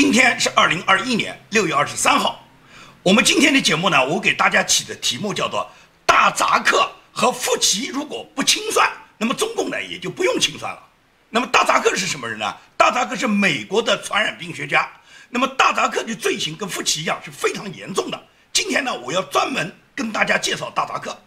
今天是二零二一年六月二十三号。我们今天的节目呢，我给大家起的题目叫做“大扎克和夫奇如果不清算，那么中共呢也就不用清算了”。那么大扎克是什么人呢？大扎克是美国的传染病学家。那么大扎克的罪行跟夫奇一样是非常严重的。今天呢，我要专门跟大家介绍大扎克。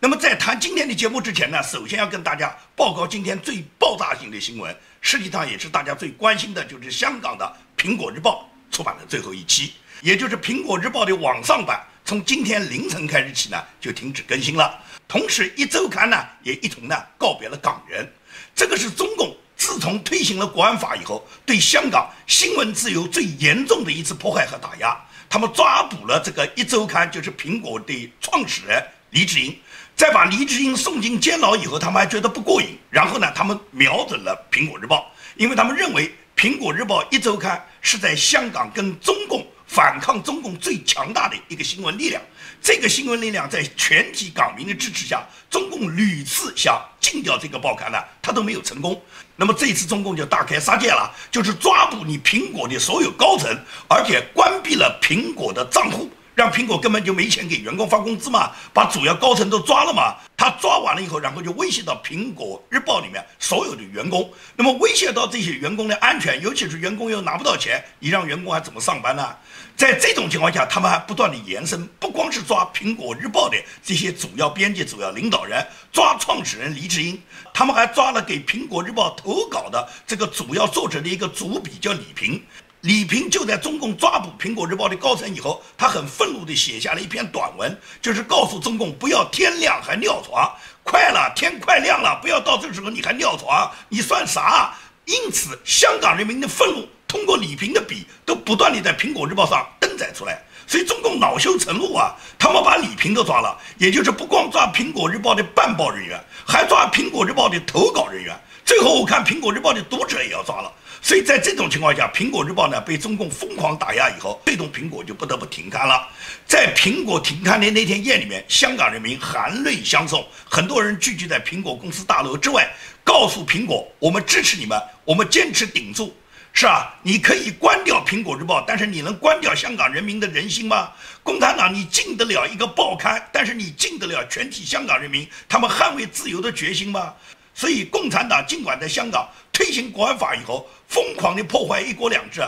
那么在谈今天的节目之前呢，首先要跟大家报告今天最爆炸性的新闻，实际上也是大家最关心的，就是香港的《苹果日报》出版的最后一期。也就是《苹果日报》的网上版，从今天凌晨开始起呢，就停止更新了。同时，一周刊呢也一同呢告别了港人。这个是中共自从推行了国安法以后，对香港新闻自由最严重的一次迫害和打压。他们抓捕了这个一周刊，就是苹果的创始人黎智英，在把黎智英送进监牢以后，他们还觉得不过瘾，然后呢，他们瞄准了《苹果日报》，因为他们认为《苹果日报》一周刊是在香港跟中共。反抗中共最强大的一个新闻力量，这个新闻力量在全体港民的支持下，中共屡次想禁掉这个报刊呢，他都没有成功。那么这一次中共就大开杀戒了，就是抓捕你苹果的所有高层，而且关闭了苹果的账户。让苹果根本就没钱给员工发工资嘛，把主要高层都抓了嘛。他抓完了以后，然后就威胁到苹果日报里面所有的员工，那么威胁到这些员工的安全，尤其是员工又拿不到钱，你让员工还怎么上班呢？在这种情况下，他们还不断的延伸，不光是抓苹果日报的这些主要编辑、主要领导人，抓创始人黎智英，他们还抓了给苹果日报投稿的这个主要作者的一个主笔叫李平。李平就在中共抓捕《苹果日报》的高层以后，他很愤怒地写下了一篇短文，就是告诉中共不要天亮还尿床，快了，天快亮了，不要到这时候你还尿床，你算啥？因此，香港人民的愤怒通过李平的笔，都不断地在《苹果日报》上登载出来。所以中共恼羞成怒啊，他们把李平都抓了，也就是不光抓《苹果日报》的办报人员，还抓《苹果日报》的投稿人员。最后我看《苹果日报》的读者也要抓了。所以在这种情况下，《苹果日报》呢被中共疯狂打压以后，最终苹果就不得不停刊了。在苹果停刊的那天夜里面，香港人民含泪相送，很多人聚集在苹果公司大楼之外，告诉苹果：“我们支持你们，我们坚持顶住。”是啊，你可以关掉《苹果日报》，但是你能关掉香港人民的人心吗？共产党，你禁得了一个报刊，但是你禁得了全体香港人民他们捍卫自由的决心吗？所以，共产党尽管在香港推行国安法以后，疯狂地破坏一国两制，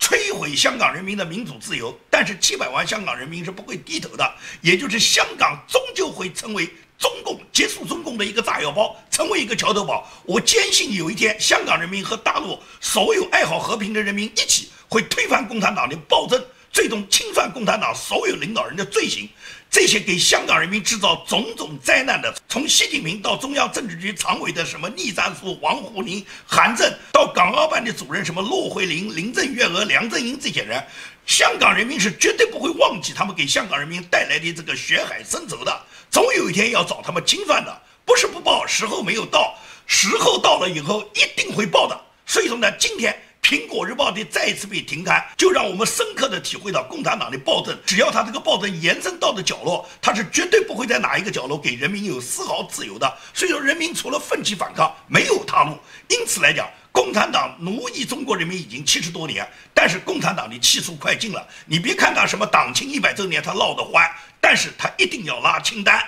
摧毁香港人民的民主自由，但是七百万香港人民是不会低头的。也就是香港终究会成为中共结束中共的一个炸药包，成为一个桥头堡。我坚信有一天，香港人民和大陆所有爱好和平的人民一起会推翻共产党的暴政。最终清算共产党所有领导人的罪行，这些给香港人民制造种种灾难的，从习近平到中央政治局常委的什么栗战书、王沪宁、韩正，到港澳办的主任什么骆惠龄、林郑月娥、梁振英这些人，香港人民是绝对不会忘记他们给香港人民带来的这个血海深仇的，总有一天要找他们清算的，不是不报，时候没有到，时候到了以后一定会报的。所以说呢，今天。《苹果日报》的再一次被停刊，就让我们深刻的体会到共产党的暴政。只要他这个暴政延伸到的角落，他是绝对不会在哪一个角落给人民有丝毫自由的。所以说，人民除了奋起反抗，没有他路。因此来讲，共产党奴役中国人民已经七十多年，但是共产党的气数快尽了。你别看他什么党庆一百周年，他闹得欢，但是他一定要拉清单。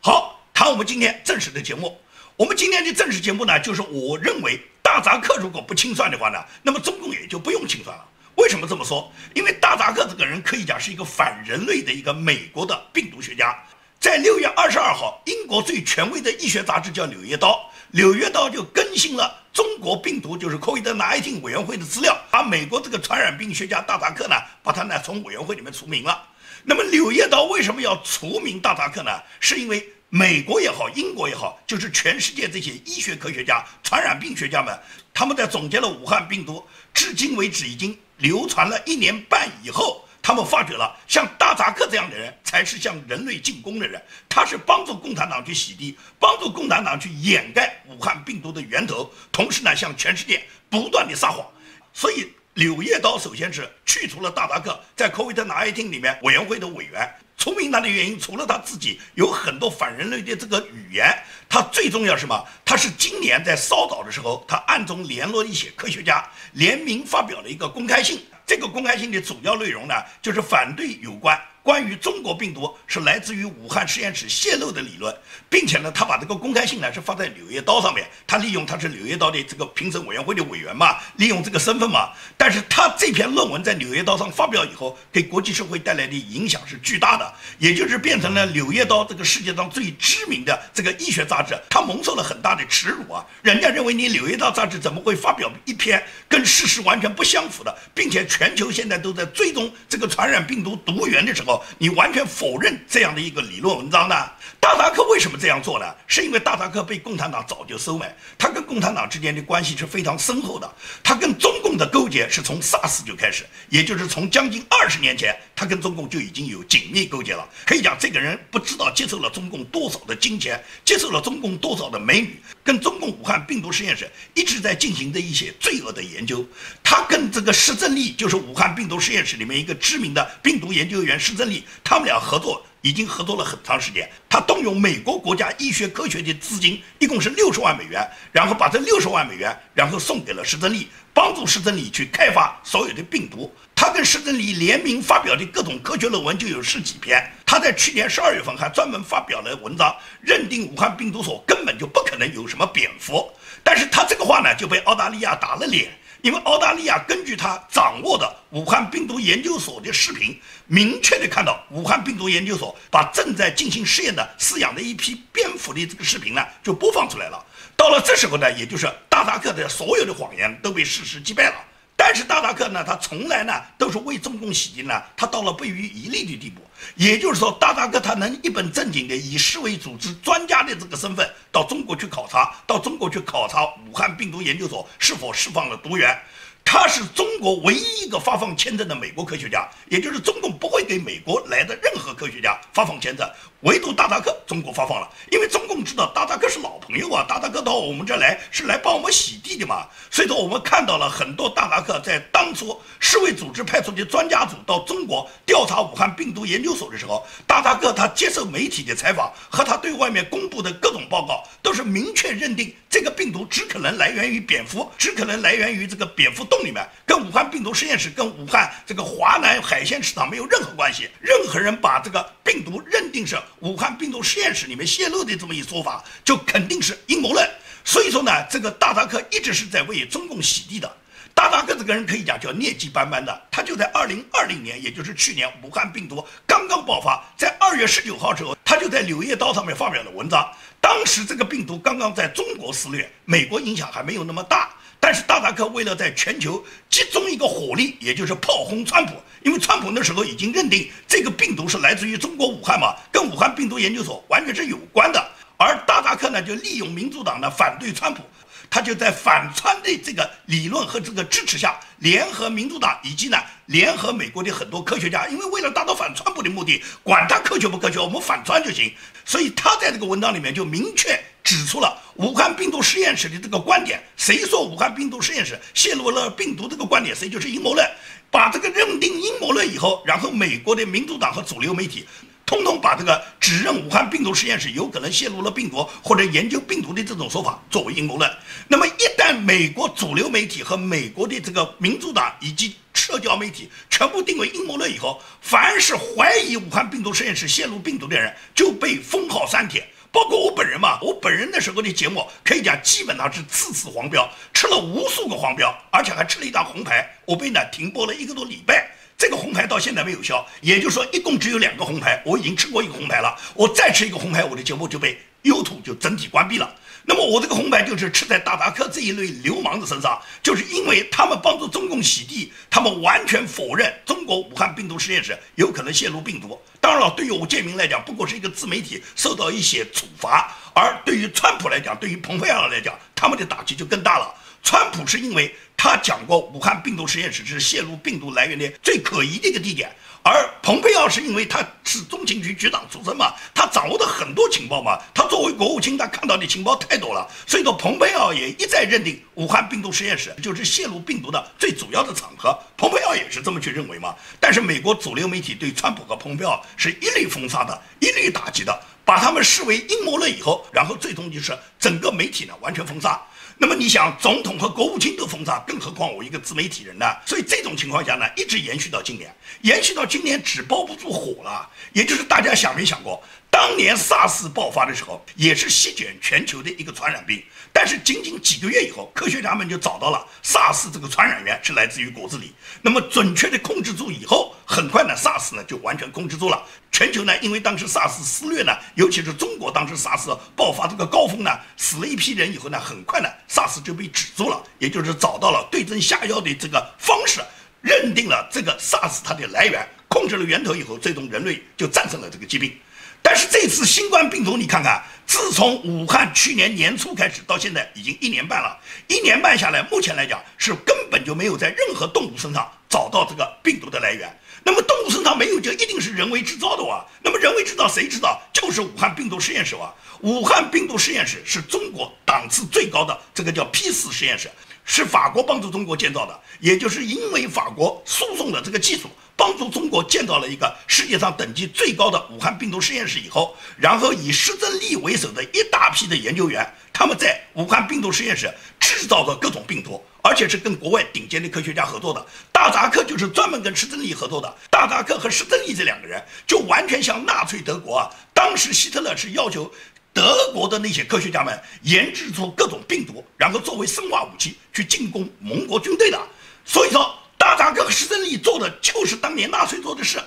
好，谈我们今天正式的节目。我们今天的正式节目呢，就是我认为。大扎克如果不清算的话呢，那么中共也就不用清算了。为什么这么说？因为大扎克这个人可以讲是一个反人类的一个美国的病毒学家。在六月二十二号，英国最权威的医学杂志叫《柳叶刀》，《柳叶刀》就更新了中国病毒就是 COVID-19 委员会的资料，把美国这个传染病学家大扎克呢，把他呢从委员会里面除名了。那么《柳叶刀》为什么要除名大扎克呢？是因为。美国也好，英国也好，就是全世界这些医学科学家、传染病学家们，他们在总结了武汉病毒，至今为止已经流传了一年半以后，他们发觉了，像大扎克这样的人才是向人类进攻的人，他是帮助共产党去洗地，帮助共产党去掩盖武汉病毒的源头，同时呢，向全世界不断的撒谎，所以。柳叶刀首先是去除了大扎克在 COVID-19 里面委员会的委员。聪明他的原因，除了他自己有很多反人类的这个语言，他最重要什么？他是今年在烧岛的时候，他暗中联络一些科学家，联名发表了一个公开信。这个公开信的主要内容呢，就是反对有关。关于中国病毒是来自于武汉实验室泄露的理论，并且呢，他把这个公开信呢是发在《柳叶刀》上面。他利用他是《柳叶刀》的这个评审委员会的委员嘛，利用这个身份嘛。但是他这篇论文在《柳叶刀》上发表以后，给国际社会带来的影响是巨大的，也就是变成了《柳叶刀》这个世界上最知名的这个医学杂志。他蒙受了很大的耻辱啊！人家认为你《柳叶刀》杂志怎么会发表一篇跟事实完全不相符的，并且全球现在都在追踪这个传染病毒毒源的时候。你完全否认这样的一个理论文章呢？大达克为什么这样做呢？是因为大达克被共产党早就收买，他跟共产党之间的关系是非常深厚的。他跟中共的勾结是从 SARS 就开始，也就是从将近二十年前，他跟中共就已经有紧密勾结了。可以讲，这个人不知道接受了中共多少的金钱，接受了中共多少的美女，跟中共武汉病毒实验室一直在进行着一些罪恶的研究。他跟这个施正利，就是武汉病毒实验室里面一个知名的病毒研究员施正利。他们俩合作已经合作了很长时间。他动用美国国家医学科学的资金，一共是六十万美元，然后把这六十万美元，然后送给了施正利，帮助施正利去开发所有的病毒。他跟施正利联名发表的各种科学论文就有十几篇。他在去年十二月份还专门发表了文章，认定武汉病毒所根本就不可能有什么蝙蝠。但是他这个话呢，就被澳大利亚打了脸。因为澳大利亚根据他掌握的武汉病毒研究所的视频，明确的看到武汉病毒研究所把正在进行试验的饲养的一批蝙蝠的这个视频呢，就播放出来了。到了这时候呢，也就是大达克的所有的谎言都被事实击败了。但是大达克呢，他从来呢都是为中共洗地呢，他到了不遗余力的地步。也就是说，大大哥他能一本正经的以世卫组织专家的这个身份到中国去考察，到中国去考察武汉病毒研究所是否释放了毒源。他是中国唯一一个发放签证的美国科学家，也就是中共不会给美国来的任何科学家发放签证，唯独大达克中国发放了，因为中共知道大达克是老朋友啊，大达克到我们这来是来帮我们洗地的嘛，所以说我们看到了很多大达克在当初世卫组织派出的专家组到中国调查武汉病毒研究所的时候，大达克他接受媒体的采访和他对外面公布的各种报告，都是明确认定这个病毒只可能来源于蝙蝠，只可能来源于这个蝙蝠。洞里面跟武汉病毒实验室、跟武汉这个华南海鲜市场没有任何关系。任何人把这个病毒认定是武汉病毒实验室里面泄露的这么一说法，就肯定是阴谋论。所以说呢，这个大达克一直是在为中共洗地的。大达克这个人可以讲叫劣迹斑斑的。他就在二零二零年，也就是去年武汉病毒刚刚爆发，在二月十九号之后，他就在《柳叶刀》上面发表了文章。当时这个病毒刚刚在中国肆虐，美国影响还没有那么大。但是大达克为了在全球集中一个火力，也就是炮轰川普，因为川普那时候已经认定这个病毒是来自于中国武汉嘛，跟武汉病毒研究所完全是有关的。而大达克呢，就利用民主党呢反对川普，他就在反川的这个理论和这个支持下，联合民主党以及呢联合美国的很多科学家，因为为了达到反川普的目的，管他科学不科学，我们反川就行。所以他在这个文章里面就明确。指出了武汉病毒实验室的这个观点，谁说武汉病毒实验室泄露了病毒这个观点，谁就是阴谋论。把这个认定阴谋论以后，然后美国的民主党和主流媒体，通通把这个指认武汉病毒实验室有可能泄露了病毒或者研究病毒的这种说法作为阴谋论。那么一旦美国主流媒体和美国的这个民主党以及社交媒体全部定为阴谋论以后，凡是怀疑武汉病毒实验室泄露病毒的人就被封号删帖。包括我本人嘛，我本人那时候的节目可以讲基本上是次次黄标，吃了无数个黄标，而且还吃了一张红牌，我被呢停播了一个多礼拜，这个红牌到现在没有消，也就是说一共只有两个红牌，我已经吃过一个红牌了，我再吃一个红牌，我的节目就被优图就整体关闭了。那么我这个红牌就是吃在大达克这一类流氓的身上，就是因为他们帮助中共洗地，他们完全否认中国武汉病毒实验室有可能泄露病毒。当然了，对于我建明来讲，不过是一个自媒体受到一些处罚；而对于川普来讲，对于蓬佩奥来讲，他们的打击就更大了。川普是因为他讲过武汉病毒实验室是泄露病毒来源的最可疑的一个地点。而蓬佩奥是因为他是中情局局长出身嘛，他掌握的很多情报嘛，他作为国务卿，他看到的情报太多了，所以说蓬佩奥也一再认定武汉病毒实验室就是泄露病毒的最主要的场合。蓬佩奥也是这么去认为嘛。但是美国主流媒体对川普和蓬佩奥是一律封杀的，一律打击的，把他们视为阴谋论以后，然后最终就是整个媒体呢完全封杀。那么你想，总统和国务卿都封杀，更何况我一个自媒体人呢？所以这种情况下呢，一直延续到今年，延续到今年纸包不住火了。也就是大家想没想过，当年 SARS 爆发的时候，也是席卷全球的一个传染病。但是仅仅几个月以后，科学家们就找到了 SARS 这个传染源是来自于果子狸。那么准确的控制住以后，很快呢，SARS 呢就完全控制住了。全球呢，因为当时 SARS 肆虐呢，尤其是中国当时 SARS 爆发这个高峰呢，死了一批人以后呢，很快呢，SARS 就被止住了，也就是找到了对症下药的这个方式，认定了这个 SARS 它的来源，控制了源头以后，最终人类就战胜了这个疾病。但是这次新冠病毒，你看看，自从武汉去年年初开始到现在已经一年半了，一年半下来，目前来讲是根本就没有在任何动物身上找到这个病毒的来源。那么动物身上没有，就一定是人为制造的哇？那么人为制造谁知道？就是武汉病毒实验室哇！武汉病毒实验室是中国档次最高的这个叫 P 四实验室，是法国帮助中国建造的，也就是因为法国输送的这个技术。帮助中国建造了一个世界上等级最高的武汉病毒实验室以后，然后以施正利为首的一大批的研究员，他们在武汉病毒实验室制造的各种病毒，而且是跟国外顶尖的科学家合作的。大扎克就是专门跟施正利合作的。大扎克和施正利这两个人就完全像纳粹德国啊，当时希特勒是要求德国的那些科学家们研制出各种病毒，然后作为生化武器去进攻盟国军队的。所以说。大扎克和施正利做的就是当年纳粹做的事。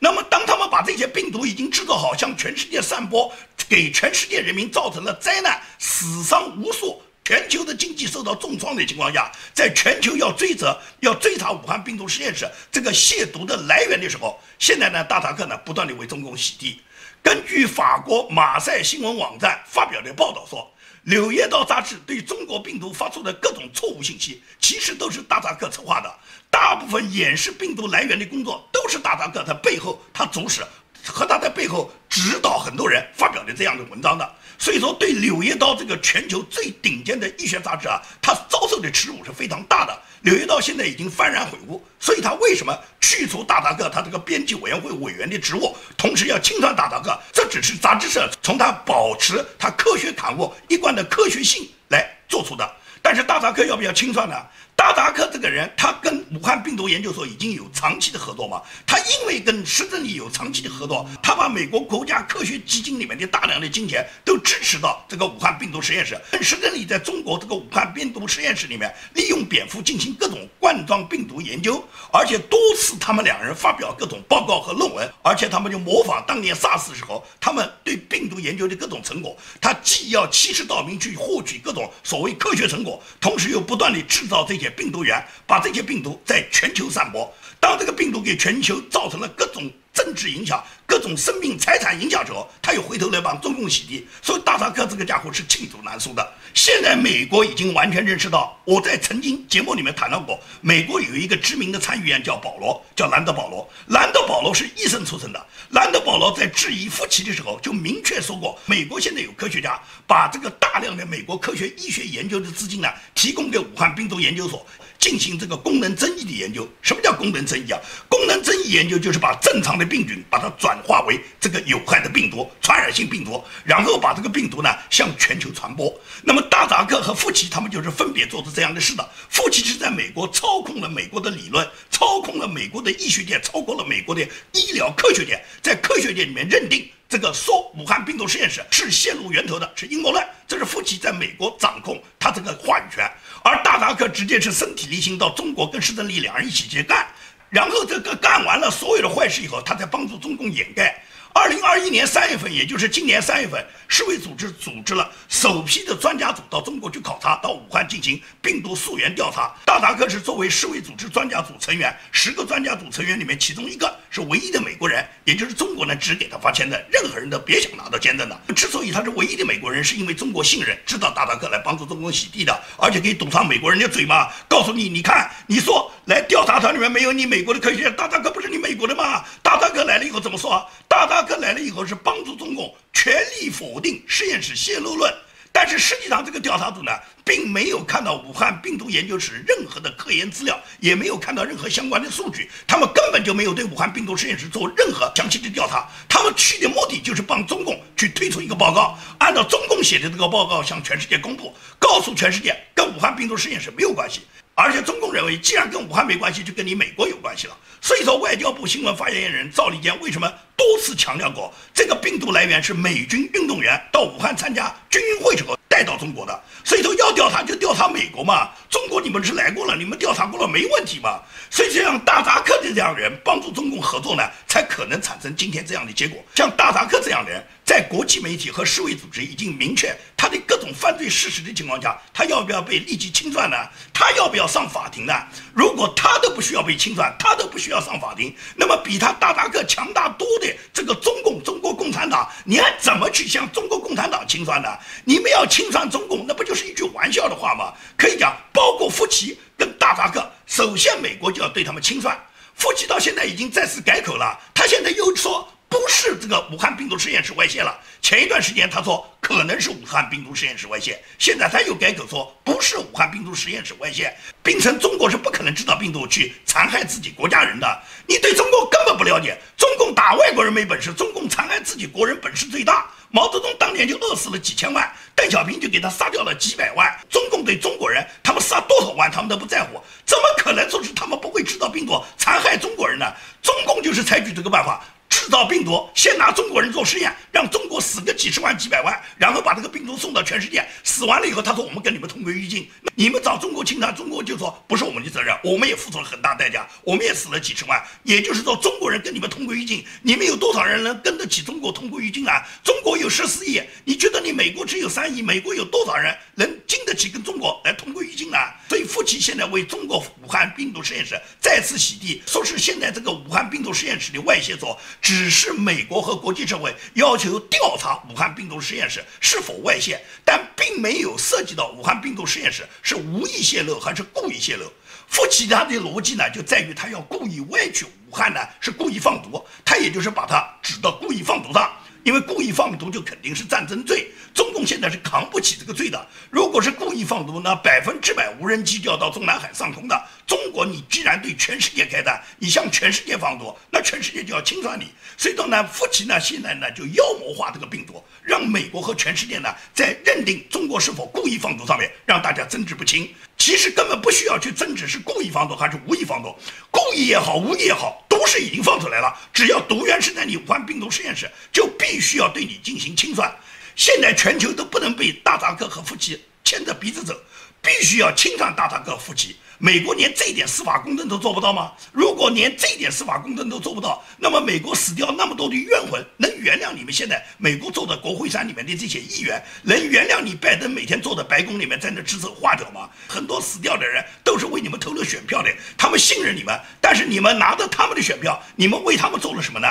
那么，当他们把这些病毒已经制造好，向全世界散播，给全世界人民造成了灾难，死伤无数，全球的经济受到重创的情况下，在全球要追责、要追查武汉病毒实验室这个亵渎的来源的时候，现在呢，大扎克呢不断的为中共洗地。根据法国马赛新闻网站发表的报道说。《柳叶刀》杂志对中国病毒发出的各种错误信息，其实都是大扎克策划的。大部分掩饰病毒来源的工作，都是大扎克在背后他主使和他在背后指导很多人发表的这样的文章的。所以说，对《柳叶刀》这个全球最顶尖的医学杂志啊，它遭受的耻辱是非常大的。《柳叶刀》现在已经幡然悔悟，所以他为什么去除大达克他这个编辑委员会委员的职务，同时要清算大达克？这只是杂志社从他保持他科学刊物一贯的科学性来做出的。但是大达克要不要清算呢？大达克这个人，他跟武汉病毒研究所已经有长期的合作嘛？他因为跟施正利有长期的合作，他把美国国家科学基金里面的大量的金钱都支持到这个武汉病毒实验室。施正利在中国这个武汉病毒实验室里面，利用蝙蝠进行各种冠状病毒研究，而且多次他们两人发表各种报告和论文，而且他们就模仿当年 SARS 时候他们对病毒研究的各种成果。他既要欺世盗名去获取各种所谓科学成果，同时又不断地制造这些。病毒源把这些病毒在全球散播，当这个病毒给全球造成了各种政治影响、各种生命财产影响者，他又回头来帮中共洗地，所以大扎克这个家伙是罄竹难书的。现在美国已经完全认识到，我在曾经节目里面谈到过，美国有一个知名的参议员叫保罗，叫兰德保罗。兰德保罗是医生出身的，兰德保罗在质疑夫妻的时候就明确说过，美国现在有科学家把这个大量的美国科学医学研究的资金呢，提供给武汉病毒研究所。进行这个功能增益的研究，什么叫功能增益啊？功能增益研究就是把正常的病菌把它转化为这个有害的病毒、传染性病毒，然后把这个病毒呢向全球传播。那么大扎克和夫奇他们就是分别做的这样的事的。夫奇是在美国操控了美国的理论，操控了美国的医学界，操控了美国的医疗科学界，在科学界里面认定。这个说武汉病毒实验室是泄露源头的，是阴谋论。这是夫妻在美国掌控他这个话语权，而大达克直接是身体力行到中国跟施正利两人一起去干，然后这个干完了所有的坏事以后，他才帮助中共掩盖。二零二一年三月份，也就是今年三月份，世卫组织组织了首批的专家组到中国去考察，到武汉进行病毒溯源调查。大达克是作为世卫组织专家组成员，十个专家组成员里面，其中一个是唯一的美国人，也就是中国呢只给他发签证，任何人都别想拿到签证的。之所以他是唯一的美国人，是因为中国信任，知道大达克来帮助中国洗地的，而且可以堵上美国人的嘴嘛，告诉你，你看，你说来调查团里面没有你美国的科学家，大扎哥不是你美国的吗？大扎哥来了以后怎么说？大扎哥来了以后是帮助中共全力否定实验室泄露论。但是实际上，这个调查组呢，并没有看到武汉病毒研究室任何的科研资料，也没有看到任何相关的数据，他们根本就没有对武汉病毒实验室做任何详细的调查。他们去的目的就是帮中共去推出一个报告，按照中共写的这个报告向全世界公布，告诉全世界跟武汉病毒实验室没有关系。而且中共认为，既然跟武汉没关系，就跟你美国有关系了。所以说，外交部新闻发言人赵立坚为什么多次强调过，这个病毒来源是美军运动员到武汉参加军运会时候带到中国的？所以说要调查就调查美国嘛，中国你们是来过了，你们调查过了没问题嘛？所以像大扎克的这样人帮助中共合作呢，才可能产生今天这样的结果。像大扎克这样的人。在国际媒体和世卫组织已经明确他的各种犯罪事实的情况下，他要不要被立即清算呢？他要不要上法庭呢？如果他都不需要被清算，他都不需要上法庭，那么比他大扎克强大多的这个中共中国共产党，你还怎么去向中国共产党清算呢？你们要清算中共，那不就是一句玩笑的话吗？可以讲，包括夫妻跟大扎克，首先美国就要对他们清算。夫妻到现在已经再次改口了，他现在又说。不是这个武汉病毒实验室外泄了。前一段时间他说可能是武汉病毒实验室外泄，现在他又改口说不是武汉病毒实验室外泄，并称中国是不可能制造病毒去残害自己国家人的。你对中国根本不了解，中共打外国人没本事，中共残害自己国人本事最大。毛泽东当年就饿死了几千万，邓小平就给他杀掉了几百万。中共对中国人，他们杀多少万他们都不在乎，怎么可能说是他们不会制造病毒残害中国人呢？中共就是采取这个办法。制造病毒，先拿中国人做实验，让中国死个几十万、几百万，然后把这个病毒送到全世界。死完了以后，他说我们跟你们同归于尽。你们找中国清算，中国就说不是我们的责任，我们也付出了很大代价，我们也死了几十万。也就是说，中国人跟你们同归于尽，你们有多少人能跟得起中国同归于尽啊？中国有十四亿，你觉得你美国只有三亿，美国有多少人能经得起跟中国来同归于尽啊？所以，夫妻现在为中国武汉病毒实验室再次洗地，说是现在这个武汉病毒实验室的外泄所。只是美国和国际社会要求调查武汉病毒实验室是否外泄，但并没有涉及到武汉病毒实验室是无意泄露还是故意泄露。夫妻他的逻辑呢，就在于他要故意歪曲武汉呢是故意放毒，他也就是把它指到故意放毒上。因为故意放毒就肯定是战争罪，中共现在是扛不起这个罪的。如果是故意放毒，那百分之百无人机就要到中南海上空的。中国，你既然对全世界开战，你向全世界放毒，那全世界就要清算你。所以说呢，夫妻呢现在呢就妖魔化这个病毒，让美国和全世界呢在认定中国是否故意放毒上面让大家争执不清。其实根本不需要去争执是故意放毒还是无意放毒，故意也好，无意也好，不是已经放出来了。只要毒源是在你武汉病毒实验室，就必须要对你进行清算。现在全球都不能被大扎克和夫妻牵着鼻子走，必须要清算大扎克夫妻。美国连这点司法公正都做不到吗？如果连这点司法公正都做不到，那么美国死掉那么多的冤魂，能原谅你们现在美国坐在国会山里面的这些议员，能原谅你拜登每天坐在白宫里面在那指手画脚吗？很多死掉的人都是为你们投了选票的，他们信任你们，但是你们拿着他们的选票，你们为他们做了什么呢？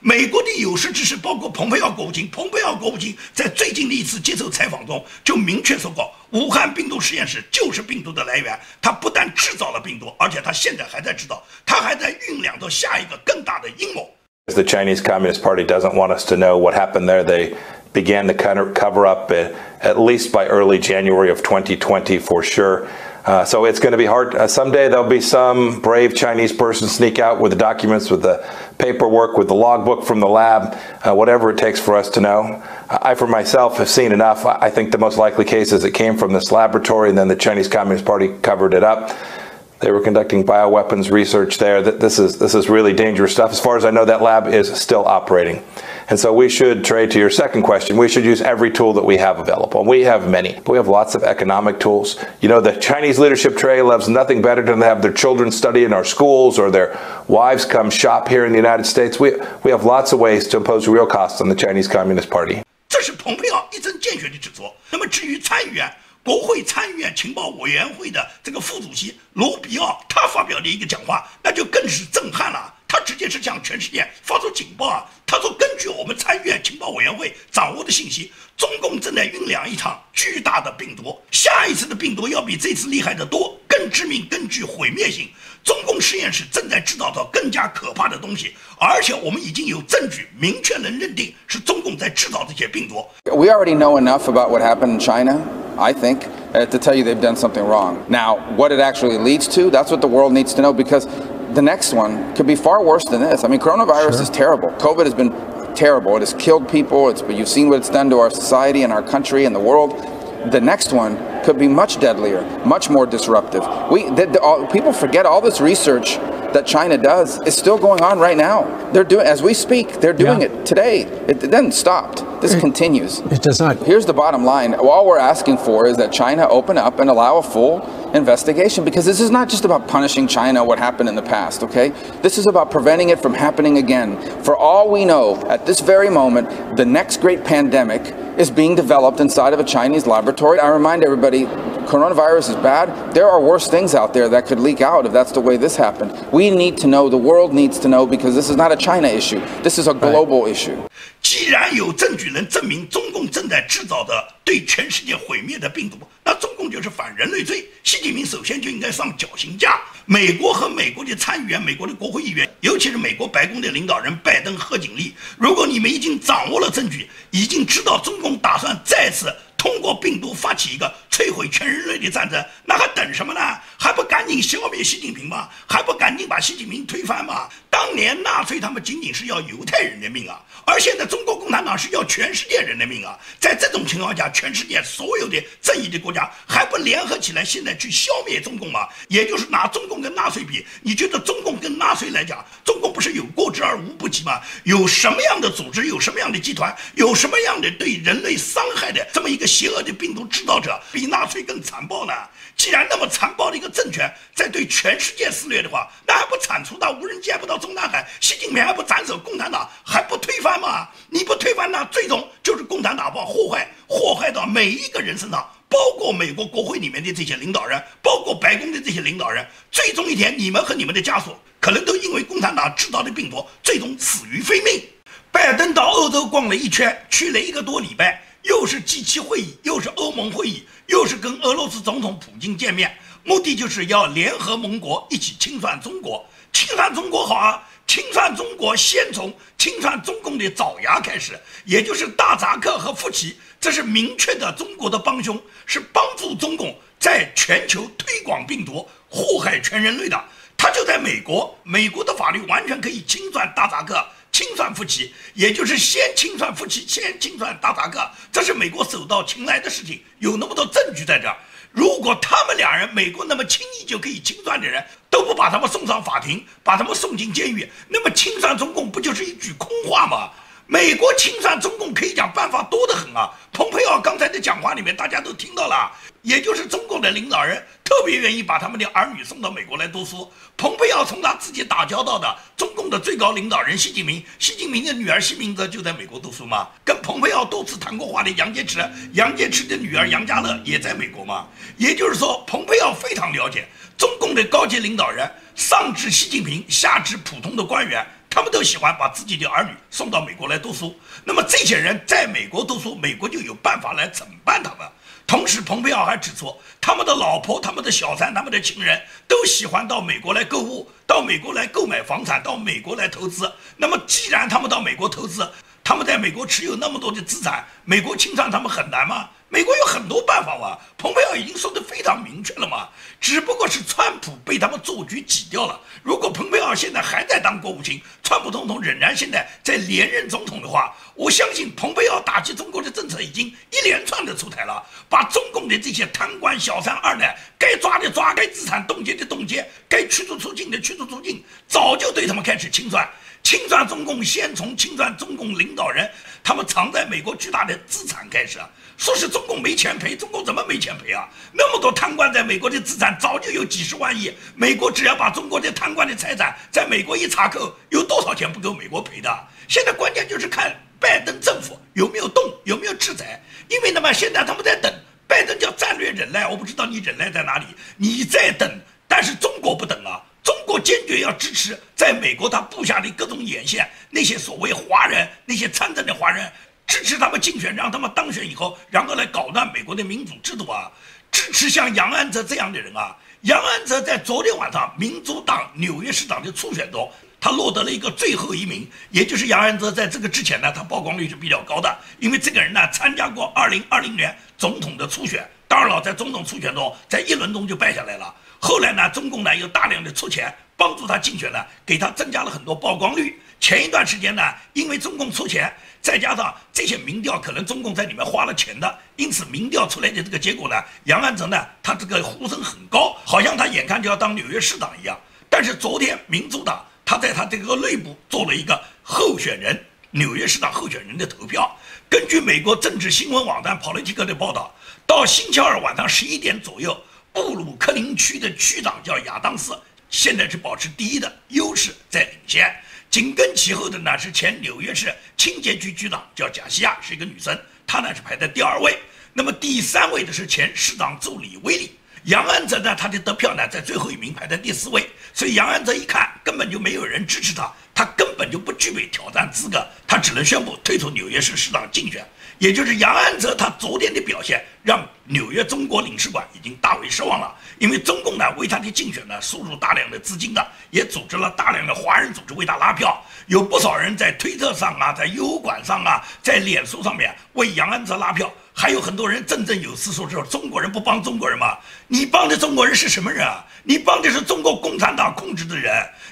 美国的有识之士，包括蓬佩奥国务卿，蓬佩奥国务卿在最近的一次接受采访中就明确说过，武汉病毒实验室就是病毒的来源。他不但制造了病毒，而且他现在还在制造，他还在酝酿着下一个更大的阴谋。The Chinese Communist Party doesn't want us to know what happened there. They began to cover up at least by early January of 2020 for sure. Uh, so it's going to be hard. Uh, someday there'll be some brave Chinese person sneak out with the documents, with the paperwork, with the logbook from the lab, uh, whatever it takes for us to know. I, for myself, have seen enough. I think the most likely case is it came from this laboratory and then the Chinese Communist Party covered it up. They were conducting bioweapons research there. This is, this is really dangerous stuff. As far as I know, that lab is still operating. And so we should trade to your second question. We should use every tool that we have available. And we have many, but we have lots of economic tools. You know, the Chinese leadership tray loves nothing better than to have their children study in our schools or their wives come shop here in the United States. We, we have lots of ways to impose real costs on the Chinese Communist Party. 这是蓬佩奥一针见血的指出。那么至于参议员，国会参议院情报委员会的这个副主席罗比奥，他发表的一个讲话，那就更是震撼了。 他直接是向全世界发出警报啊！他说，根据我们参议院情报委员会掌握的信息，中共正在酝酿一场巨大的病毒，下一次的病毒要比这次厉害得多，更致命、更具毁灭性。中共实验室正在制造着更加可怕的东西，而且我们已经有证据明确能认定是中共在制造这些病毒。We already know enough about what happened in China, I think, to tell you they've done something wrong. Now, what it actually leads to, that's what the world needs to know because the next one could be far worse than this. I mean, coronavirus sure. is terrible. COVID has been terrible. It has killed people. It's, you've seen what it's done to our society and our country and the world. The next one could be much deadlier, much more disruptive. We, the, the, all, people forget all this research that China does is still going on right now. They're doing, as we speak, they're doing yeah. it today. It, it doesn't stop. This it, continues. It does not. Here's the bottom line. All we're asking for is that China open up and allow a full investigation because this is not just about punishing China, what happened in the past, okay? This is about preventing it from happening again. For all we know, at this very moment, the next great pandemic is being developed inside of a Chinese laboratory. I remind everybody, coronavirus is bad. There are worse things out there that could leak out if that's the way this happened. We need to know, the world needs to know because this is not a China issue. This is a global right. issue. 既然有证据能证明中共正在制造的对全世界毁灭的病毒，那中共就是反人类罪。 习近平首先就应该上绞刑架。美国和美国的参议员、美国的国会议员，尤其是美国白宫的领导人拜登、贺锦丽，如果你们已经掌握了证据，已经知道中共打算再次。通过病毒发起一个摧毁全人类的战争，那还等什么呢？还不赶紧消灭习近平吗？还不赶紧把习近平推翻吗？当年纳粹他们仅仅是要犹太人的命啊，而现在中国共产党是要全世界人的命啊！在这种情况下，全世界所有的正义的国家还不联合起来，现在去消灭中共吗？也就是拿中共跟纳粹比，你觉得中共跟纳粹来讲，中共不是有过之而无不及吗？有什么样的组织，有什么样的集团，有什么样的对人类伤害的这么一个？邪恶的病毒制造者比纳粹更残暴呢？既然那么残暴的一个政权在对全世界肆虐的话，那还不铲除到无人机，还不到中南海？习近平还不斩首共产党，还不推翻吗？你不推翻，那最终就是共产党把祸害祸害到每一个人身上，包括美国国会里面的这些领导人，包括白宫的这些领导人。最终一天，你们和你们的家属可能都因为共产党制造的病毒，最终死于非命。拜登到欧洲逛了一圈，去了一个多礼拜。又是 G7 会议，又是欧盟会议，又是跟俄罗斯总统普京见面，目的就是要联合盟国一起清算中国。清算中国好啊，清算中国先从清算中共的爪牙开始，也就是大扎克和夫奇，这是明确的中国的帮凶，是帮助中共在全球推广病毒，祸害全人类的。他就在美国，美国的法律完全可以清算大扎克。清算夫妻，也就是先清算夫妻，先清算大扎克，这是美国手到擒来的事情，有那么多证据在这儿。如果他们两人，美国那么轻易就可以清算的人，都不把他们送上法庭，把他们送进监狱，那么清算中共不就是一句空话吗？美国清算中共可以讲办法多得很啊！蓬佩奥刚才的讲话里面，大家都听到了，也就是中共的领导人特别愿意把他们的儿女送到美国来读书。蓬佩奥从他自己打交道的中共的最高领导人习近平，习近平的女儿习明泽就在美国读书吗？跟蓬佩奥多次谈过话的杨洁篪，杨洁篪的女儿杨家乐也在美国吗？也就是说，蓬佩奥非常了解中共的高级领导人，上至习近平，下至普通的官员。他们都喜欢把自己的儿女送到美国来读书，那么这些人在美国读书，美国就有办法来惩办他们。同时，蓬佩奥还指出，他们的老婆、他们的小三、他们的情人都喜欢到美国来购物，到美国来购买房产，到美国来投资。那么，既然他们到美国投资，他们在美国持有那么多的资产，美国清算他们很难吗？美国有很多办法嘛，蓬佩奥已经说得非常明确了嘛，只不过是川普被他们做局挤掉了。如果蓬佩奥现在还在当国务卿，川普总统仍然现在在连任总统的话，我相信蓬佩奥打击中国的政策已经一连串的出台了，把中共的这些贪官小三二奶该抓的抓，该资产冻结的冻结，该驱逐出境的驱逐出境，早就对他们开始清算。清算中共，先从清算中共领导人他们藏在美国巨大的资产开始啊。说是中共没钱赔，中共怎么没钱赔啊？那么多贪官在美国的资产早就有几十万亿，美国只要把中国的贪官的财产在美国一查扣，有多少钱不够美国赔的？现在关键就是看拜登政府有没有动，有没有制裁。因为那么现在他们在等，拜登叫战略忍耐，我不知道你忍耐在哪里，你在等，但是中国不等啊，中国坚决要支持在美国他布下的各种眼线，那些所谓华人，那些参政的华人。支持他们竞选，让他们当选以后，然后来搞乱美国的民主制度啊！支持像杨安泽这样的人啊！杨安泽在昨天晚上民主党纽约市长的初选中，他落得了一个最后一名，也就是杨安泽在这个之前呢，他曝光率是比较高的，因为这个人呢参加过2020年总统的初选，当然了，在总统初选中，在一轮中就败下来了。后来呢，中共呢又大量的出钱帮助他竞选呢，给他增加了很多曝光率。前一段时间呢，因为中共出钱，再加上这些民调可能中共在里面花了钱的，因此民调出来的这个结果呢，杨安泽呢，他这个呼声很高，好像他眼看就要当纽约市长一样。但是昨天民主党他在他这个内部做了一个候选人，纽约市长候选人的投票。根据美国政治新闻网站 Politico 的报道，到星期二晚上十一点左右。布鲁克林区的区长叫亚当斯，现在是保持第一的优势在领先。紧跟其后的呢是前纽约市清洁局局长叫贾西亚，是一个女生，她呢是排在第二位。那么第三位的是前市长助理威利。杨安泽呢，他的得票呢在最后一名，排在第四位。所以杨安泽一看根本就没有人支持他，他根本就不具备挑战资格，他只能宣布退出纽约市市长竞选。也就是杨安泽，他昨天的表现让纽约中国领事馆已经大为失望了，因为中共呢为他的竞选呢输入大量的资金的，也组织了大量的华人组织为他拉票，有不少人在推特上啊，在优管上啊，在脸书上面为杨安泽拉票，还有很多人振振有词说：“说中国人不帮中国人吗？你帮的中国人是什么人啊？你帮的是中国共产党控制的人。”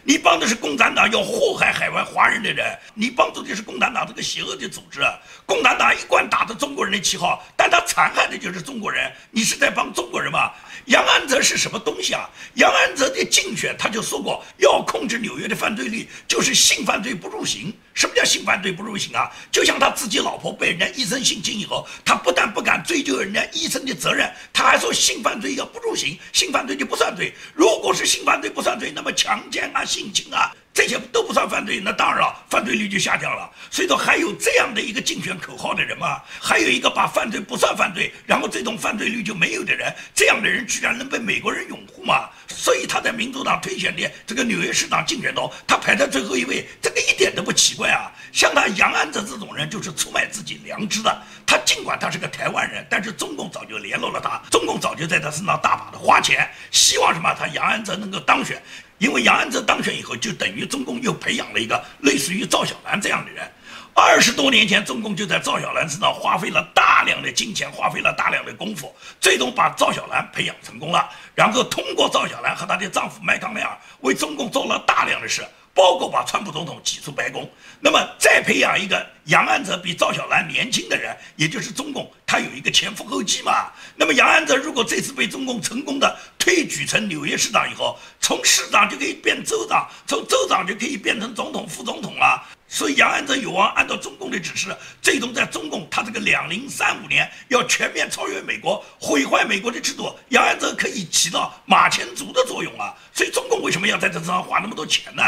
你帮的是共产党要祸害海外华人的人，你帮助的是共产党这个邪恶的组织。共产党一贯打着中国人的旗号，但他残害的就是中国人。你是在帮中国人吗？杨安泽是什么东西啊？杨安泽的竞选他就说过，要控制纽约的犯罪率，就是性犯罪不入刑。什么叫性犯罪不入刑啊？就像他自己老婆被人家医生性侵以后，他不但不敢追究人家医生的责任，他还说性犯罪要不入刑，性犯罪就不算罪。如果是性犯罪不算罪，那么强奸啊、性性侵啊。这些都不算犯罪，那当然了，犯罪率就下降了。所以说，还有这样的一个竞选口号的人吗？还有一个把犯罪不算犯罪，然后这种犯罪率就没有的人，这样的人居然能被美国人拥护吗？所以他在民主党推选的这个纽约市长竞选中，他排在最后一位，这个一点都不奇怪啊。像他杨安泽这种人，就是出卖自己良知的。他尽管他是个台湾人，但是中共早就联络了他，中共早就在他身上大把的花钱，希望什么？他杨安泽能够当选。因为杨安泽当选以后，就等于中共又培养了一个类似于赵小兰这样的人。二十多年前，中共就在赵小兰身上花费了大量的金钱，花费了大量的功夫，最终把赵小兰培养成功了。然后通过赵小兰和她的丈夫麦康奈尔，为中共做了大量的事。包括把川普总统挤出白宫，那么再培养一个杨安泽比赵小兰年轻的人，也就是中共，他有一个前赴后继嘛。那么杨安泽如果这次被中共成功的推举成纽约市长以后，从市长就可以变州长，从州长就可以变成总统、副总统了。所以杨安泽有望按照中共的指示，最终在中共他这个两零三五年要全面超越美国，毁坏美国的制度，杨安泽可以起到马前卒的作用啊。所以中共为什么要在这上花那么多钱呢？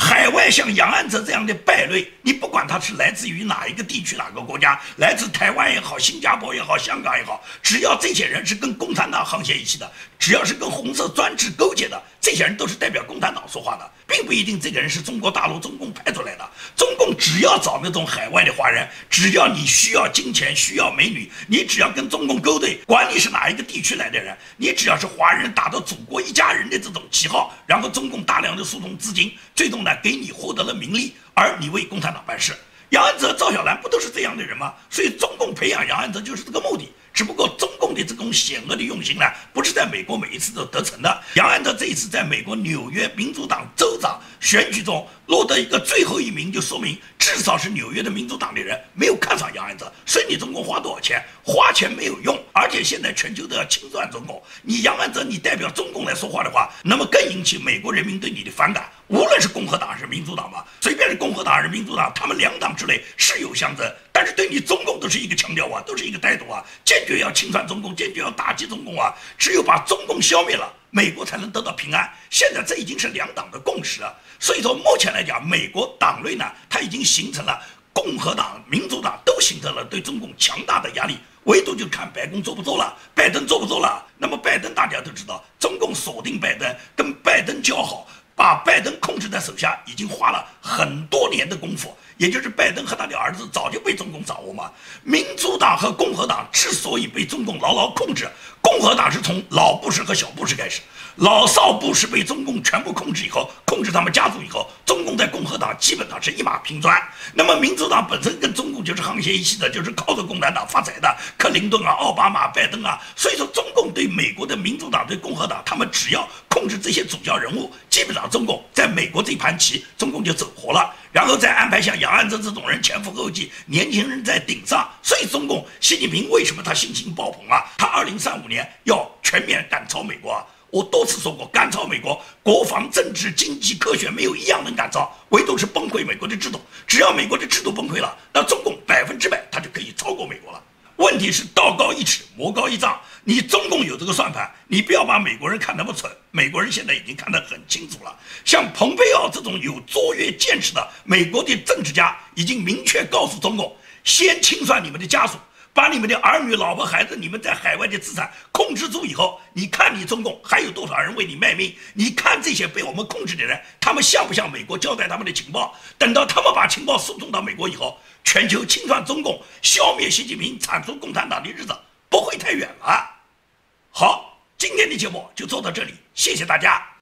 海外像杨安泽这样的败类，你不管他是来自于哪一个地区、哪个国家，来自台湾也好、新加坡也好、香港也好，只要这些人是跟共产党沆瀣一气的，只要是跟红色专制勾，些人都是代表共产党说话的，并不一定这个人是中国大陆中共派出来的。中共只要找那种海外的华人，只要你需要金钱、需要美女，你只要跟中共勾兑，管你是哪一个地区来的人，你只要是华人，打着祖国一家人的这种旗号，然后中共大量的输送资金，最终呢给你获得了名利，而你为共产党办事。杨安泽、赵小兰不都是这样的人吗？所以中共培养杨安泽就是这个目的。只不过中共的这种险恶的用心呢，不是在美国每一次都得逞的。杨安德这一次在美国纽约民主党州长选举中落得一个最后一名，就说明至少是纽约的民主党的人没有看上杨安泽。所以你中共花多少钱，花钱没有用。而且现在全球都要清算中共，你杨安泽你代表中共来说话的话，那么更引起美国人民对你的反感。无论是共和党还是民主党吧，随便是共和党还是民主党，他们两党之内是有相争，但是对你中共都是一个强调啊，都是一个态度啊，坚决要清算中共，坚决要打击中共啊！只有把中共消灭了，美国才能得到平安。现在这已经是两党的共识了，所以说目前来讲，美国党内呢，它已经形成了共和党、民主党都形成了对中共强大的压力，唯独就看白宫做不做了，拜登做不做了。那么拜登大家都知道，中共锁定拜登，跟拜登交好。把拜登控制在手下，已经花了很多年的功夫。也就是拜登和他的儿子，早就被中共掌握嘛。民主党和共和党之所以被中共牢牢控制，共和党是从老布什和小布什开始，老少布什被中共全部控制以后，控制他们家族以后，中共在共和党基本上是一马平川。那么民主党本身跟中共就是沆瀣一气的，就是靠着共产党发财的，克林顿啊、奥巴马、拜登啊。所以说，中共对美国的民主党对共和党，他们只要控制这些主要人物，基本上中共在美国这盘棋，中共就走活了。然后再安排像杨安泽这种人前赴后继，年轻人在顶上。所以中共习近平为什么他信心爆棚啊？他二零三五年要全面赶超美国。我多次说过，赶超美国，国防、政治、经济、科学没有一样能赶超，唯独是崩溃美国的制度。只要美国的制度崩溃了，那中共百分之百他就可以超过美国了。问题是道高一尺，魔高一丈。你中共有这个算盘，你不要把美国人看那么蠢。美国人现在已经看得很清楚了。像蓬佩奥这种有卓越见识的美国的政治家，已经明确告诉中共：先清算你们的家属。把你们的儿女、老婆、孩子，你们在海外的资产控制住以后，你看你中共还有多少人为你卖命？你看这些被我们控制的人，他们像不像美国交代他们的情报？等到他们把情报输送到美国以后，全球清算中共、消灭习近平、铲除共产党的日子不会太远了。好，今天的节目就做到这里，谢谢大家。